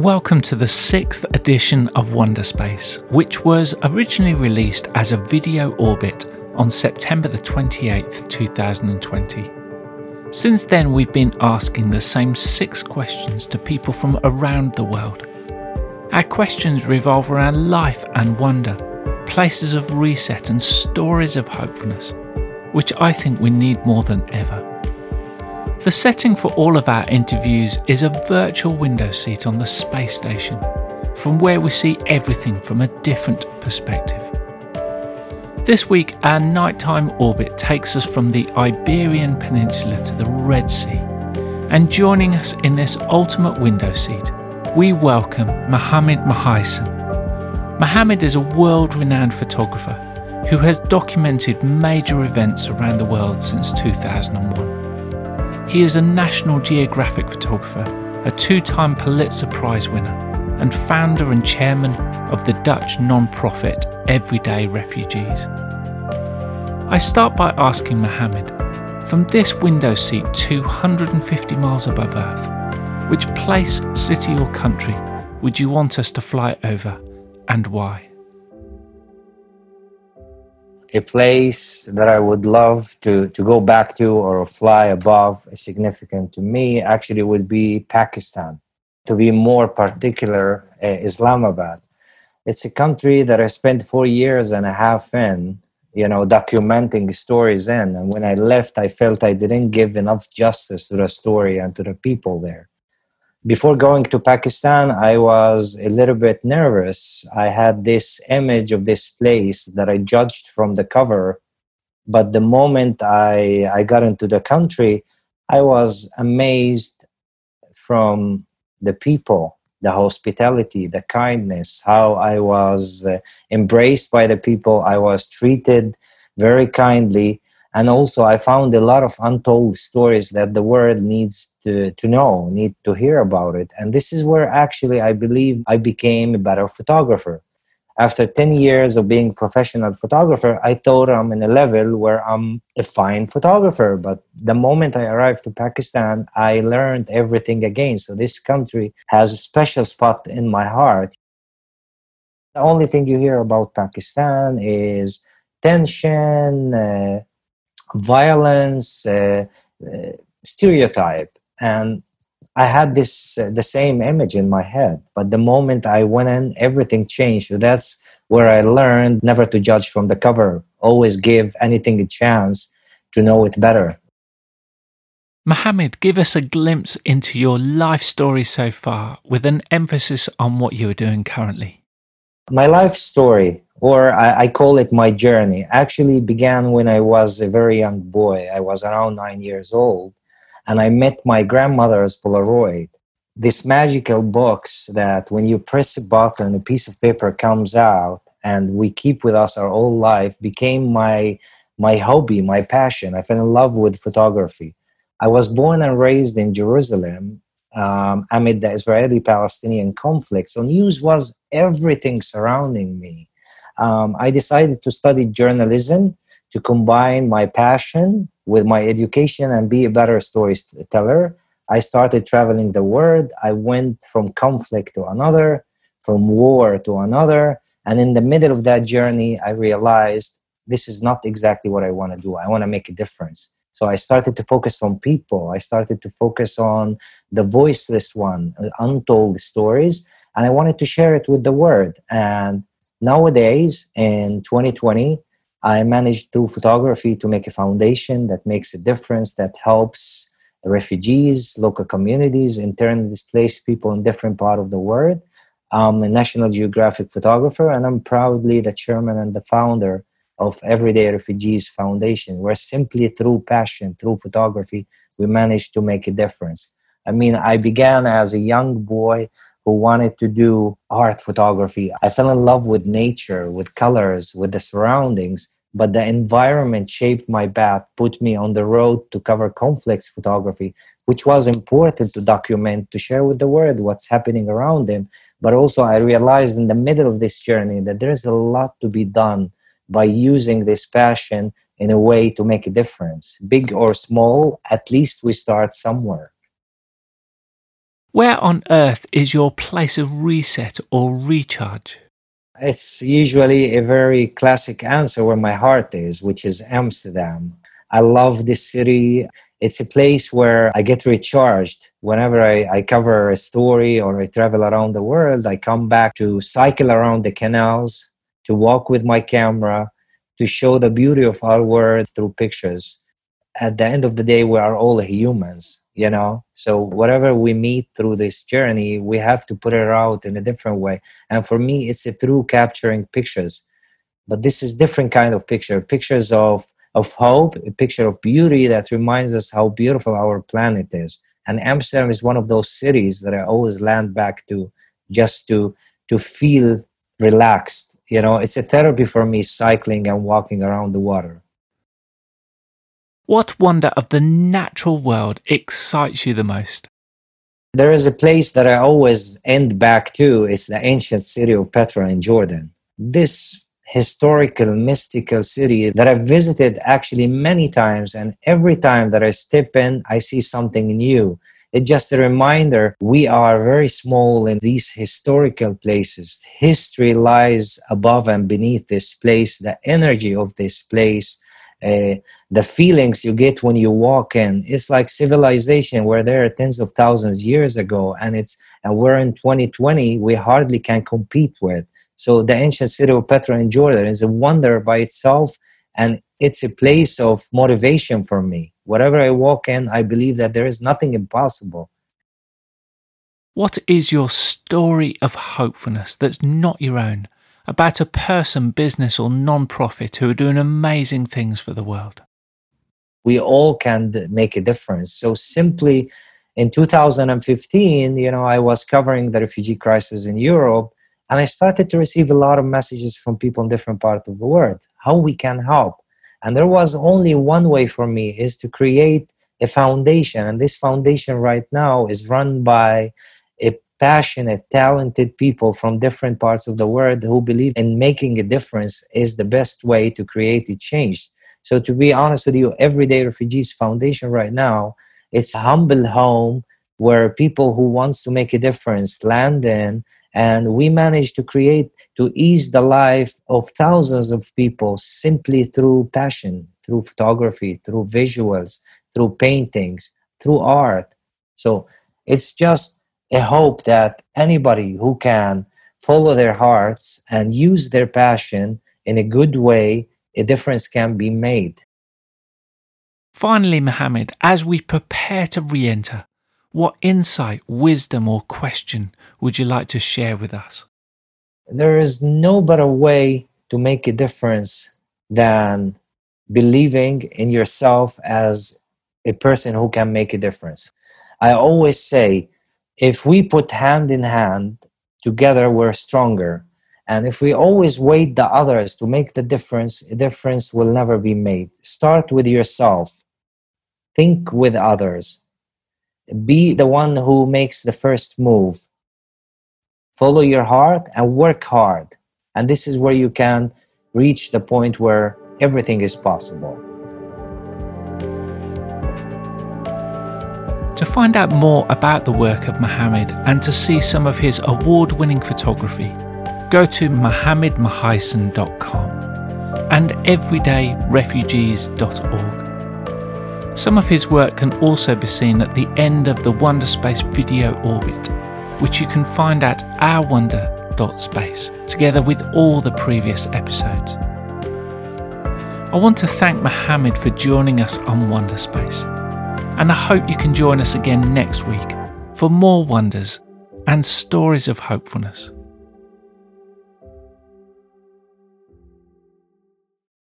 Welcome to the sixth edition of Wonder Space, which was originally released as a video orbit on September the 28th, 2020. Since then, we've been asking the same six questions to people from around the world. Our questions revolve around life and wonder, places of reset, and stories of hopefulness, which I think we need more than ever. The setting for all of our interviews is a virtual window seat on the space station, from where we see everything from a different perspective. This week, our nighttime orbit takes us from the Iberian Peninsula to the Red Sea, and joining us in this ultimate window seat, we welcome Mohammed Muheisen. Mohammed is a world renowned photographer who has documented major events around the world since 2001. He is a National Geographic photographer, a two time Pulitzer Prize winner, and founder and chairman of the Dutch non profit Everyday Refugees. I start by asking Mohammed, from this window seat 250 miles above Earth, which place, city, or country would you want us to fly over and why? A place that I would love to, to go back to or fly above, significant to me, actually would be Pakistan. To be more particular, uh, Islamabad. It's a country that I spent four years and a half in, you know, documenting stories in. And when I left, I felt I didn't give enough justice to the story and to the people there before going to Pakistan, I was a little bit nervous. I had this image of this place that I judged from the cover. But the moment I, I got into the country, I was amazed from the people, the hospitality, the kindness, how I was uh, embraced by the people. I was treated very kindly and also i found a lot of untold stories that the world needs to, to know need to hear about it. And this is where actually i believe i became a better photographer. After 10 years of being professional photographer i thought i'm in a level where i'm a fine photographer. But the moment i arrived to pakistan i learned everything again. So this country has a special spot in my heart. The only thing you hear about pakistan is tension uh, violence uh, uh, stereotype. And i had this uh, the same image in my head. But the moment i went in everything changed. So that's where i learned never to judge from the cover. Always give anything a chance to know it better. Mohammed, give us a glimpse into your life story so far with an emphasis on what you are doing currently. My life story or I, I, call it my journey, actually began when I was a very young boy. I was around nine years old, and I met my grandmother's Polaroid. This magical box that when you press a button, a piece of paper comes out, and we keep with us our whole life, became my my hobby, my passion. I fell in love with photography. I was born and raised in Jerusalem um, amid the Israeli-Palestinian conflict, so news was everything surrounding me um, I decided to study journalism to combine my passion with my education and be a better storyteller. I started traveling the world. I went from conflict to another, from war to another. And in the middle of that journey, I realized this is not exactly what I want to do. I want to make a difference. So I started to focus on people. I started to focus on the voiceless one, uh, untold stories. And I wanted to share it with the world. And nowadays in 2020 i managed through photography to make a foundation that makes a difference that helps refugees local communities internally displaced people in different part of the world. I'm a national geographic photographer and i'm proudly the chairman and the founder of everyday refugees foundation where simply through passion through photography we managed to make a difference. I mean i began as a young boy who wanted to do art photography. I fell in love with nature, with colors, with the surroundings, but the environment shaped my path, put me on the road to cover conflicts photography, which was important to document, to share with the world what's happening around them. But also, I realized in the middle of this journey that there's a lot to be done by using this passion in a way to make a difference. Big or small, at least we start somewhere. Where on earth is your place of reset or recharge? It's usually a very classic answer where my heart is, which is Amsterdam. I love this city. It's a place where I get recharged. Whenever I, I cover a story or I travel around the world, I come back to cycle around the canals, to walk with my camera, to show the beauty of our world through pictures. At the end of the day, we are all humans you know? So whatever we meet through this journey we have to put it out in a different way. And for me it's a through capturing pictures. But this is different kind of picture pictures of of hope a picture of beauty that reminds us how beautiful our planet is. And amsterdam is one of those cities that i always land back to just to to feel relaxed you know? It's a therapy for me cycling and walking around the water what wonder of the natural world excites you the most? There is a place that I always end back to. It's the ancient city of Petra in Jordan. This historical, mystical city that I've visited actually many times. And every time that I step in, I see something new. It's just a reminder we are very small in these historical places. History lies above and beneath this place, the energy of this place uh, the feelings you get when you walk in. It's like civilization where there are tens of thousands years ago and it's and we're in 2020 we hardly can compete with. So the ancient city of petra in jordan is a wonder by itself and it's a place of motivation for me. Wherever i walk in i believe that there is nothing impossible. What is your story of hopefulness that's not your own about a person, business, or non-profit who are doing amazing things for the world. We all can make a difference. So simply in 2015, you know, I was covering the refugee crisis in Europe and I started to receive a lot of messages from people in different parts of the world, how we can help. And there was only one way for me is to create a foundation. And this foundation right now is run by passionate, talented people from different parts of the world who believe in making a difference is the best way to create a change. So, to be honest with you, Everyday Refugees Foundation right now, it's a humble home where people who wants to make a difference land in and we manage to create to ease the life of thousands of people simply through passion through photography through visuals through paintings through art so it's just a hope that anybody who can follow their hearts and use their passion in a good way, a difference can be made. Finally, Mohammed, as we prepare to re enter, what insight, wisdom, or question would you like to share with us? There is no better way to make a difference than believing in yourself as a person who can make a difference. I always say if we put hand in hand together we're stronger. And if we always wait the others to make the difference a difference will never be made. Start with yourself. Think with others. Be the one who makes the first move. Follow your heart and work hard. And this is where you can reach the point where everything is possible To find out more about the work of Mohammed and to see some of his award winning photography, go to mohammedmuheisen.com and everydayrefugees.org. Some of his work can also be seen at the end of the Wonderspace video orbit, which you can find at ourwonder.space, together with all the previous episodes. I want to thank Mohammed for joining us on Wonderspace and I hope you can join us again next week for more wonders and stories of hopefulness.